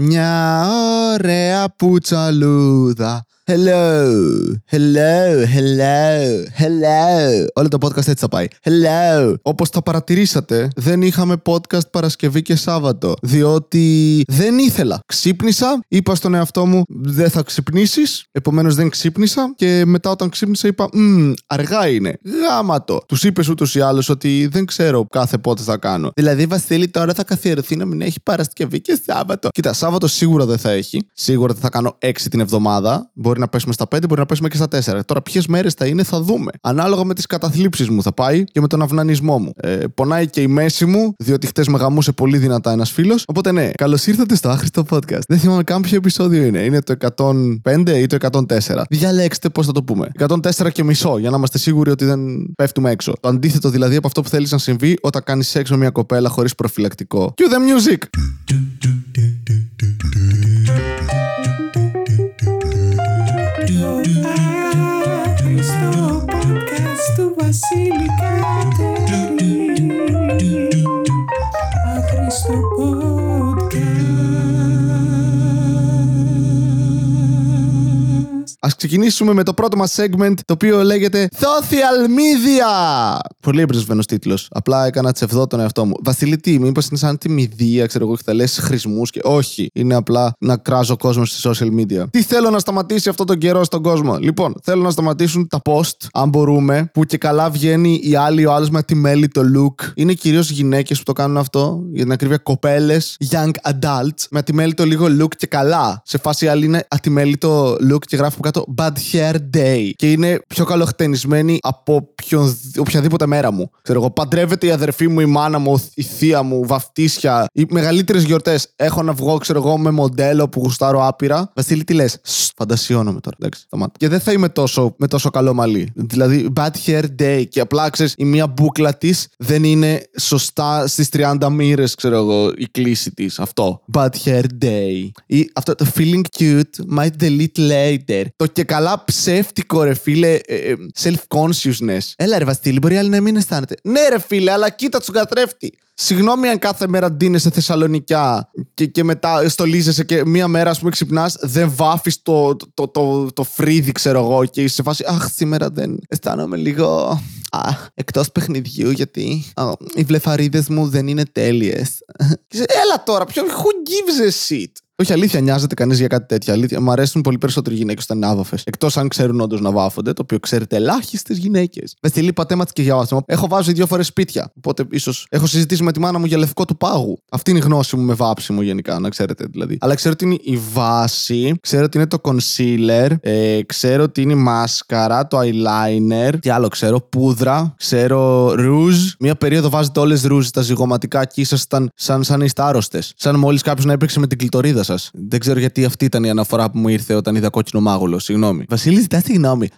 Μια ωραία πουτσαλούδα. Hello, hello, hello, hello. Όλο το podcast έτσι θα πάει. Hello. Όπως θα παρατηρήσατε, δεν είχαμε podcast Παρασκευή και Σάββατο. Διότι δεν ήθελα. Ξύπνησα, είπα στον εαυτό μου δεν θα ξυπνήσεις. Επομένως δεν ξύπνησα. Και μετά όταν ξύπνησα είπα Μmm, αργά είναι. Γάματο. Τους είπε ούτως ή άλλως ότι δεν ξέρω κάθε πότε θα κάνω. Δηλαδή, Βασίλη τώρα θα καθιερωθεί να μην έχει Παρασκευή και Σάββατο. Κοίτα, Σάββατο σίγουρα δεν θα έχει. Σίγουρα δεν θα κάνω 6 την εβδομάδα. Μπορεί να πέσουμε στα 5, μπορεί να πέσουμε και στα 4. Τώρα, ποιες μέρες θα είναι, θα δούμε. Ανάλογα με τις καταθλίψεις μου θα πάει και με τον αυνανισμό μου. Ε, πονάει και η μέση μου, διότι χτες με γαμούσε πολύ δυνατά ένας φίλος. Οπότε ναι, καλώς ήρθατε στο άχρηστο podcast. Δεν θυμάμαι καν ποιο επεισόδιο είναι. Είναι το 105 ή το 104. Διαλέξτε πώς θα το πούμε. 104 και μισό, για να είμαστε σίγουροι ότι δεν πέφτουμε έξω. Το αντίθετο δηλαδή από αυτό που θέλεις να συμβεί όταν κάνεις σεξ με μια κοπέλα χωρίς προφυλακτικό. Cue the music! Ξεκινήσουμε με το πρώτο μας segment, το οποίο λέγεται Social Media. Πολύ εμπνευσμένος τίτλος. Απλά έκανα τσευδό τον εαυτό μου. Βασίλη, τι, μήπως είναι σαν τη μηδία, ξέρω εγώ, και θα λες χρησμούς και. Όχι. Είναι απλά να κράζω κόσμο στη social media. Τι θέλω να σταματήσει αυτόν τον καιρό στον κόσμο; Λοιπόν, θέλω να σταματήσουν τα post, αν μπορούμε, που και καλά βγαίνει η άλλη ο άλλος με τη μέλη το look. Είναι κυρίως γυναίκες που το κάνουν αυτό, για την ακρίβεια κοπέλες, young adults, με ατιμέλητο λίγο look και καλά. Σε φάση άλλη είναι ατιμέλητο look και γράφει από κάτω bad hair day. Και είναι πιο καλοχτενισμένη από ποιον, οποιαδήποτε μέρα μου. Ξέρω εγώ, παντρεύεται η αδερφή μου, η μάνα μου, η θεία μου, βαφτίσια. Οι μεγαλύτερες γιορτές έχω να βγω, ξέρω εγώ, με μοντέλο που γουστάρω άπειρα. Βασίλη, τι λες; Φαντασιώνομαι τώρα. Εντάξει, σταμάτα. Και δεν θα είμαι τόσο, με τόσο καλό μαλλί. Δηλαδή, bad hair day. Και απλά ξέρεις, η μία μπουκλα της δεν είναι σωστά στις 30 μοίρες, ξέρω εγώ, η κλίση της. Αυτό. Bad hair day. Ή αυτό το feeling cute might delete later. Το και καλά ψεύτικο, ρε φίλε, ε, ε, self-consciousness. Έλα, ρε Βασίλη, μπορεί άλλη να μην αισθάνεται. Ναι, ρε φίλε, αλλά κοίτα τους καθρέφτη. Συγγνώμη αν κάθε μέρα ντύνεσαι Θεσσαλονικιά και, και μετά στολίζεσαι και μία μέρα, ας πούμε, ξυπνάς, δεν βάφεις το, το, το, το, το φρύδι, ξέρω εγώ, και είσαι σε φάση Αχ, σήμερα δεν αισθάνομαι λίγο. Α, εκτός παιχνιδιού, γιατί α, οι βλεφαρίδες μου δεν είναι τέλειες. Έλα τώρα, ποιο. Who gives a shit; Όχι, αλήθεια, νοιάζεται κανείς για κάτι τέτοιο. Αλήθεια, μου αρέσουν πολύ περισσότερο οι γυναίκες όταν είναι άβαφε. Εκτός αν ξέρουν όντως να βάφονται, το οποίο ξέρετε ελάχιστες γυναίκες. Μες στείλει πατέματι και για βάφτισμα. Έχω βάζει δύο φορές σπίτια. Οπότε ίσως έχω συζητήσει με τη μάνα μου για λευκό του πάγου. Αυτή είναι η γνώση μου με βάψιμο γενικά, να ξέρετε δηλαδή. Αλλά ξέρω ότι είναι η βάση, ξέρω ότι είναι το concealer, ε, ξέρω ότι είναι η μάσκαρα, το eyeliner. Τι άλλο ξέρω, πούδρα, ξέρω rouge. Μία περίοδο βάζετε όλες rouge τα ζυγωματικά και ήσασταν σαν, σαν είστε άρρωστε. Σαν μόλις κάποιος να έπαιξε με την κλητορίδα σας. Δεν ξέρω γιατί αυτή ήταν η αναφορά που μου ήρθε όταν είδα κόκκινο μάγουλο. Συγγνώμη. Βασίλη, ζητά συγγνώμη.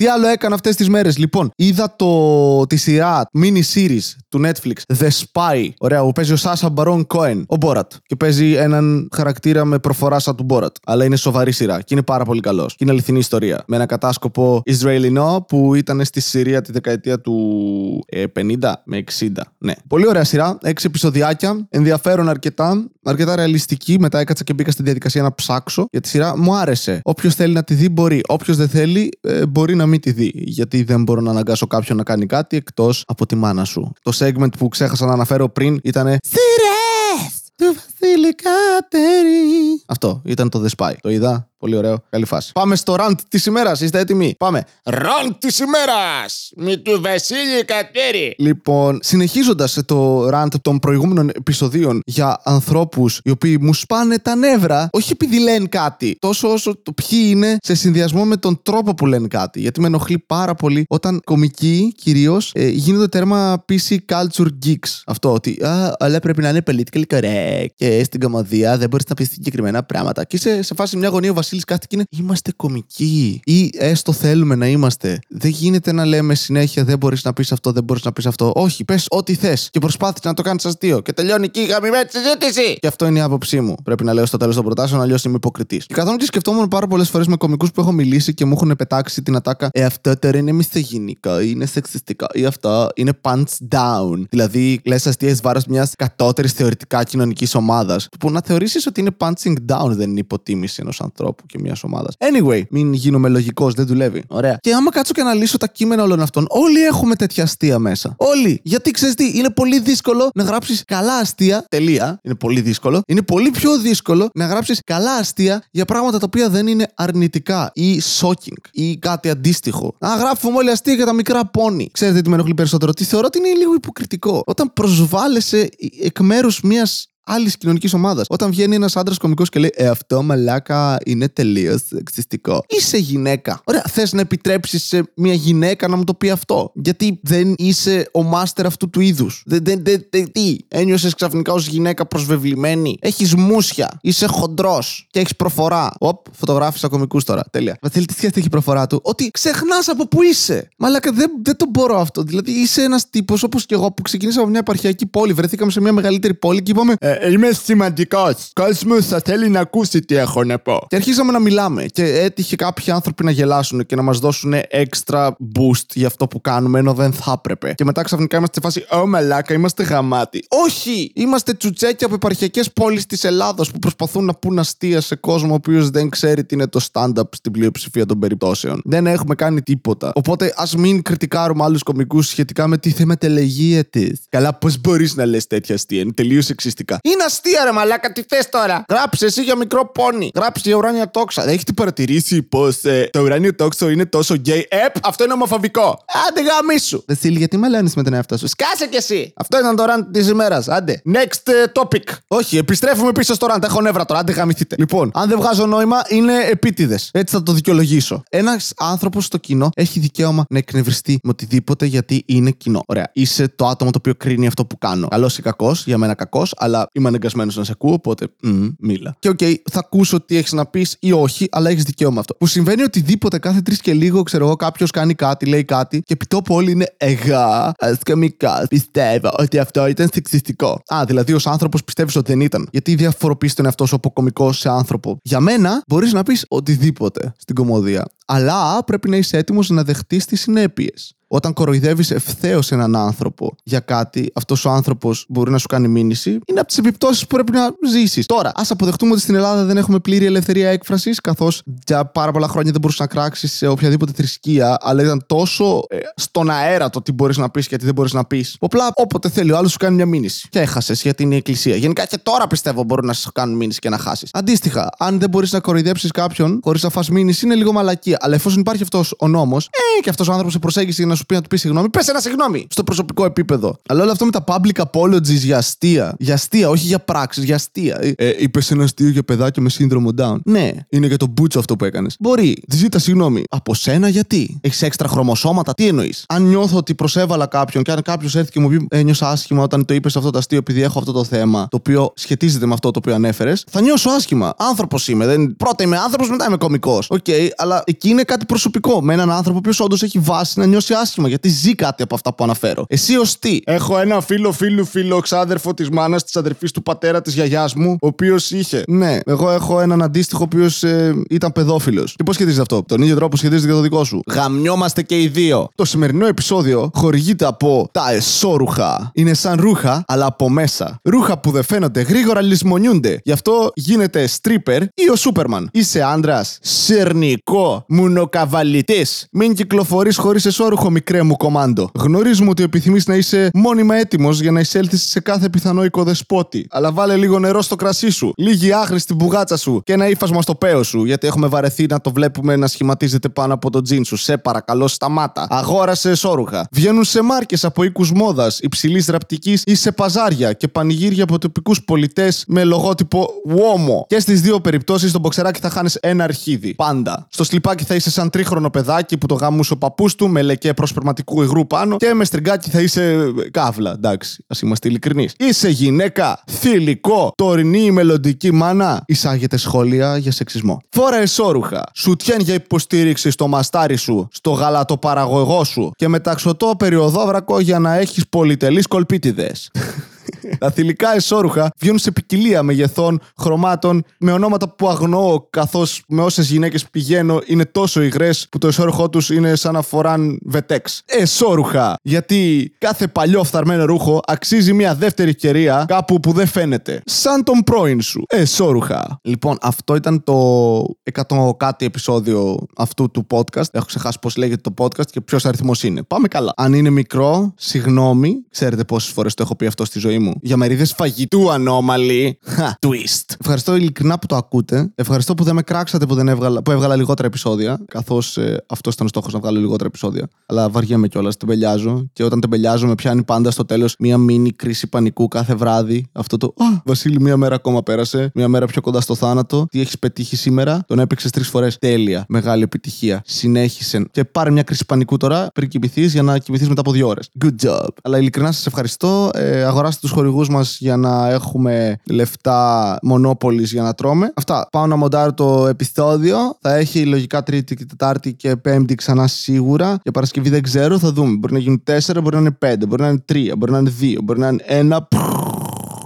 Τι άλλο έκανα αυτές τις μέρες; Λοιπόν, είδα το, τη σειρά mini series του Netflix The Spy. Ωραία, που παίζει ο Σάσα Μπαρόν Κόεν, ο Μπόρατ. Και παίζει έναν χαρακτήρα με προφορά σαν του Μπόρατ. Αλλά είναι σοβαρή σειρά και είναι πάρα πολύ καλός. Και είναι αληθινή ιστορία. Με ένα κατάσκοπο Ισραηλινό που ήταν στη Συρία τη δεκαετία του ε, 50 με 60. Ναι. Πολύ ωραία σειρά. Έξι επεισοδιάκια. Ενδιαφέρον αρκετά. Αρκετά ρεαλιστική. Μετά έκατσα και μπήκα στη διαδικασία να ψάξω για τη σειρά. Μου άρεσε. Όποιος θέλει να τη δει μπορεί. Όποιος δεν θέλει ε, μπορεί να μην τη δει. Γιατί δεν μπορώ να αναγκάσω κάποιον να κάνει κάτι εκτός από τη μάνα σου. Το segment που ξέχασα να αναφέρω πριν ήταν. Σειρές! Του Βασίλη Κατέρη. Αυτό ήταν το The Spy. Το είδα. Πολύ ωραίο. Καλή φάση. Πάμε στο rant της ημέρας. Είστε έτοιμοι; Πάμε. Ραντ της ημέρας με του Βασίλη Κατέρη. Λοιπόν, συνεχίζοντας το rant των προηγούμενων επεισοδίων για ανθρώπους οι οποίοι μου σπάνε τα νεύρα, όχι επειδή λένε κάτι, τόσο όσο το ποιοι είναι σε συνδυασμό με τον τρόπο που λένε κάτι. Γιατί με ενοχλεί πάρα πολύ όταν κομικοί κυρίως ε, γίνονται τέρμα PC culture geeks. Αυτό ότι α, όλα πρέπει να είναι politically correct και στην κομμωδία δεν μπορείς να πεις συγκεκριμένα πράγματα. Και είσαι σε φάση μια γωνία ο Βασίλης Βασίλη κάθεται και είναι Είμαστε κομικοί. Ή έστω θέλουμε να είμαστε. Δεν γίνεται να λέμε συνέχεια Δεν μπορείς να πεις αυτό, δεν μπορείς να πεις αυτό. Όχι, πες ό,τι θες και προσπάθησε να το κάνεις αστείο. Και τελειώνει εκεί η γαμημένη συζήτηση. Και αυτό είναι η άποψή μου. Πρέπει να λέω στο τέλος των προτάσεων, αλλιώς είμαι υποκριτής. Και καθόμουν και σκεφτόμουν πάρα πολλές φορές με κομικούς που έχω μιλήσει και μου έχουν πετάξει την ατάκα Ε, αυτό τώρα είναι μισθογενικό, είναι σεξιστικό, ή αυτό είναι punch down. Δηλαδή, λες αστεία ει βάρος μιας κατώτερης θεωρητικά κοινωνικής ομάδας. Που να θεωρήσεις ότι είναι punching down δεν είναι υποτίμηση ενός ανθρώπου και μιας ομάδας. Anyway, μην γίνομαι λογικός, δεν δουλεύει. Ωραία. Και άμα κάτσω και αναλύσω τα κείμενα όλων αυτών, όλοι έχουμε τέτοια αστεία μέσα. Όλοι. Γιατί ξέρεις τι, είναι πολύ δύσκολο να γράψεις καλά αστεία. Τελεία. Είναι πολύ δύσκολο. Είναι πολύ πιο δύσκολο να γράψεις καλά αστεία για πράγματα τα οποία δεν είναι αρνητικά ή shocking ή κάτι αντίστοιχο. Να γράφουμε όλοι αστεία για τα μικρά πόνι. Ξέρετε τι με ενοχλεί περισσότερο; Τι θεωρώ ότι είναι λίγο υποκριτικό. Όταν προσβάλλεσαι εκ μέρους μιας άλλης κοινωνικής ομάδας. Όταν βγαίνει ένας άντρας κωμικός και λέει Ε, αυτό μαλάκα είναι τελείως εξιστικό. Είσαι γυναίκα. Ωραία, θες να επιτρέψεις σε μια γυναίκα να μου το πει αυτό; Γιατί δεν είσαι ο μάστερ αυτού του είδους. Δεν, δεν, δεν, δεν- τι, ένιωσες ξαφνικά ως γυναίκα προσβεβλημένη; Έχεις μουσια. Είσαι χοντρός και έχεις προφορά. Οπ, φωτογράφησα κωμικούς τώρα. Τέλεια. Βασίλη, τι σχέση έχει η προφορά του; Ότι ξεχνάς από πού είσαι. Μαλάκα, δεν, δεν το μπορώ αυτό. Δηλαδή, είσαι ένας τύπος όπως και εγώ που ξεκίνησα από μια επαρχιακή πόλη. Βρεθήκαμε σε μια μεγαλύτερη πόλη και είπαμε Ε, είμαι σημαντικός. Κόσμος θα θέλει να ακούσει τι έχω να πω. Και αρχίσαμε να μιλάμε. Και έτυχε κάποιοι άνθρωποι να γελάσουν και να μας δώσουν έξτρα boost για αυτό που κάνουμε, ενώ δεν θα έπρεπε. Και μετά ξαφνικά είμαστε σε φάση, Ω μαλάκα, είμαστε γαμάτι. Όχι! Είμαστε τσουτσέκια από επαρχιακές πόλεις της Ελλάδος που προσπαθούν να πούν αστεία σε κόσμο ο οποίος δεν ξέρει τι είναι το stand-up στην πλειοψηφία των περιπτώσεων. Δεν έχουμε κάνει τίποτα. Οπότε ας μην κριτικάρουμε άλλους κομικούς σχετικά με τη θεματολογία της. Καλά, πώς μπορείς να λες τέτοια αστεία, είναι τελείως εξιστικά. Είναι αστεία, ρε μαλάκα, τι θες τώρα; Γράψε εσύ για μικρό πόνι. Γράψε για ουράνια τόξα. Έχετε παρατηρήσει πως το ουράνιο τόξο είναι τόσο γκέι. Επ, αυτό είναι ομοφοβικό. Άντε γαμήσου. Βασίλη, γιατί με λένε με τον εαυτό σου; Κάσε κι εσύ. Αυτό ήταν το rant της ημέρας. Άντε. Next ε, topic. Όχι, επιστρέφουμε πίσω στο rant. Έχω νεύρα τώρα. Άντε γαμηθείτε. Λοιπόν, αν δεν βγάζω νόημα, είναι επίτηδες. Έτσι θα το δικαιολογήσω. Ένας άνθρωπος στο κοινό έχει δικαίωμα να εκνευριστεί με οτιδήποτε γιατί είναι κοινό. Ωραία. Είσαι το άτομο το οποίο κρίνει αυτό που κάνω. Καλός ή κακός, για μένα κακός, αλλά είμαι αναγκασμένος να σε ακούω, οπότε μ, μίλα. Και οκ, θα ακούσω τι έχεις να πεις ή όχι, αλλά έχεις δικαίωμα αυτό. Που συμβαίνει οτιδήποτε κάθε τρεις και λίγο, ξέρω εγώ, κάποιος κάνει κάτι, λέει κάτι και επιτόπου όλοι είναι εγώ, ασκαμικά, πιστεύω ότι αυτό ήταν σεξιστικό. Α, δηλαδή ως άνθρωπος πιστεύεις ότι δεν ήταν. Γιατί διαφοροποιείς τον εαυτό σου από κωμικό σε άνθρωπο. Για μένα μπορείς να πεις οτιδήποτε στην κομμωδία. Αλλά πρέπει να είσαι έτοιμος να δεχτείς τις συνέπειες. Όταν κοροϊδεύεις ευθέως έναν άνθρωπο για κάτι, αυτός ο άνθρωπος μπορεί να σου κάνει μήνυση. Είναι από τις επιπτώσεις που πρέπει να ζήσεις. Τώρα, ας αποδεχτούμε ότι στην Ελλάδα δεν έχουμε πλήρη ελευθερία έκφρασης, καθώς για πάρα πολλά χρόνια δεν μπορούσες να κράξεις σε οποιαδήποτε θρησκεία, αλλά ήταν τόσο ε, στον αέρα το τι μπορείς να πεις και τι δεν μπορείς να πεις. Απλά όποτε θέλει ο άλλος σου κάνει μια μήνυση. Και έχασες γιατί είναι η εκκλησία. Γενικά και τώρα πιστεύω μπορούν να σου κάνουν μήνυση και να χάσεις. Αντίστοιχα, αν δεν μπορείς να κοροϊδέψεις κάποιον χωρίς να φας μήνυση, είναι λίγο μαλακία. Αλλά εφόσον υπάρχει αυτός ο νόμος, ε, και αυτός ο άνθρωπος σε προσέγγισε για να σου πει να του πεις συγγνώμη, πες ένα συγγνώμη στο προσωπικό επίπεδο. Αλλά όλο αυτό με τα public apologies για αστεία. Για αστεία, όχι για πράξεις, για αστεία. Ε, ε, Είπες ένα αστείο για παιδάκια με σύνδρομο Down. Ναι, είναι για το μπούτσο αυτό που έκανες. Μπορεί. Ζήτα συγγνώμη. Από σένα γιατί; Έχεις έξτρα χρωμοσώματα, τι εννοείς; Αν νιώθω ότι προσέβαλα κάποιον και αν κάποιος έρθει και μου πει ένιωσα άσχημα όταν το είπες αυτό το αστείο επειδή έχω αυτό το θέμα, το οποίο σχετίζεται με αυτό το οποίο ανέφερες, θα νιώσω άσχημα. Άνθρωπος είμαι. Δεν... Πρώτα είμαι άνθρωπος, μετά είμαι κωμικός. Οκ, αλλά εκεί είναι κάτι προσωπικό. Με έναν άνθρωπο ο οποίος όντως έχει βάση να νιώσει άσχημα γιατί ζει κάτι από αυτά που αναφέρω. Εσύ ως τι; Έχω ένα φίλο φίλου φίλο ξάδερφο της μάνας της αδερφής του πατέρα της γιαγιάς μου, ο οποίος είχε. Ναι, εγώ έχω έναν αντίστοιχο ο οποίος ήταν παιδόφιλος. Και πώς σχετίζεται αυτό; Τον ίδιο τρόπο σχετίζεται και το δικό σου; Γαμιόμαστε και οι δύο. Το σημερινό επεισόδιο χορηγείται από τα εσώρουχα. Είναι σαν ρούχα, αλλά από μέσα. Ρούχα που δεν φαίνονται, γρήγορα λησμονιούνται. Γι' αυτό γίνεται stripper ή ο Σούπερμαν. Είσαι άντρας, σερνικό, μουνοκαβαλιτή. Μην κυκλοφορείς χωρίς εσώρουχο, μικρέ μου κομμάντο. Γνωρίζουμε ότι επιθυμείς να είσαι μόνιμα έτοιμος για να εισέλθεις σε κάθε πιθανό οικοδεσπότη. Αλλά βάλε λίγο νερό στο κρασί σου, λίγη άχρη στην μπουγάτσα σου και ένα ύφασμα στο παίο σου. Γιατί έχουμε βαρεθεί να το βλέπουμε να σχηματίζεται πάνω από το τζιν σου. Σε παρακαλώ, σταμάτα. Αγόρασε εσώρουχα. Βγαίνουν σε μάρκες από οίκους μόδας, υψηλής ραπτικής ή σε παζάρια και πανηγύρια από τοπικούς πολιτές με λογότυπο WOMO. Και στις δύο περιπτώσεις το μποξεράκι θα χάνεις ένα αρχίδι. Πάντα. Στο σλιπάκι στριγκάκι θα είσαι σαν τρίχρονο παιδάκι που το γάμουσε ο παππούς του με λεκέ προσπερματικού υγρού πάνω και με στριγκάκι θα είσαι καύλα. Εντάξει, ας είμαστε ειλικρινείς. Είσαι γυναίκα, θηλυκό, τωρινή ή μελλοντική μάνα. Εισάγεται σχόλια για σεξισμό. Φόρα εσόρουχα. Σουτιέν για υποστήριξη στο μαστάρι σου, στο γαλατοπαραγωγό σου και μεταξωτό περιοδόβρακο για να έχεις πολυτελείς κολπίτιδες. Τα θηλυκά εσόρουχα βγαίνουν σε ποικιλία μεγεθών, χρωμάτων, με ονόματα που αγνοώ, καθώς με όσες γυναίκες πηγαίνω είναι τόσο υγρές που το εσόρουχό τους είναι σαν να φοράν βετέξ. Εσόρουχα! Γιατί κάθε παλιό φθαρμένο ρούχο αξίζει μια δεύτερη ευκαιρία κάπου που δεν φαίνεται. Σαν τον πρώην σου. Εσόρουχα. Λοιπόν, αυτό ήταν το 100 κάτι επεισόδιο αυτού του podcast. Έχω ξεχάσει πώς λέγεται το podcast και ποιος αριθμός είναι. Πάμε καλά. Αν είναι μικρό, συγγνώμη. Ξέρετε πόσες φορές το έχω πει αυτό στη ζωή μου. Για μερίδες φαγητού ανώμαλοι. Χα, twist. Ευχαριστώ ειλικρινά που το ακούτε. Ευχαριστώ που δεν με κράξατε που, δεν έβγαλα, που έβγαλα λιγότερα επεισόδια. Καθώς ε, αυτός ήταν ο στόχος να βγάλω λιγότερα επεισόδια. Αλλά βαριέμαι κιόλας, τεμπελιάζω. Και όταν τεμπελιάζω, με πιάνει πάντα στο τέλος μία μίνι κρίση πανικού κάθε βράδυ. Αυτό το Α, Βασίλη, μία μέρα ακόμα πέρασε. Μία μέρα πιο κοντά στο θάνατο. Τι έχεις πετύχει σήμερα; Τον έπαιξες τρεις φορές. Τέλεια. Μεγάλη επιτυχία. Συνέχισε. Και πάρε μια κρίση πανικού τώρα πριν κοιμηθείς για να κοιμηθείς μετά από δύο ώρες. Good job. Αλλά ειλικρινά σας ευχαριστώ. Ε, αγοράστε τους χορηγούς μας για να έχουμε λεφτά μονόπολης για να τρώμε. Αυτά. Πάω να μοντάρω το επεισόδιο. Θα έχει λογικά Τρίτη και Τετάρτη και Πέμπτη ξανά σίγουρα. Για Παρασκευή δεν ξέρω, θα δούμε. Μπορεί να γίνουν τέσσερα, μπορεί να είναι πέντε, μπορεί να είναι τρία, μπορεί να είναι δύο, μπορεί να είναι ένα.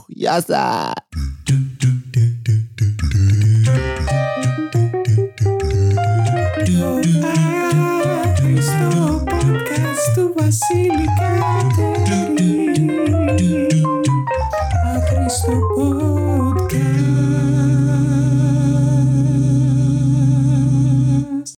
Γεια σας!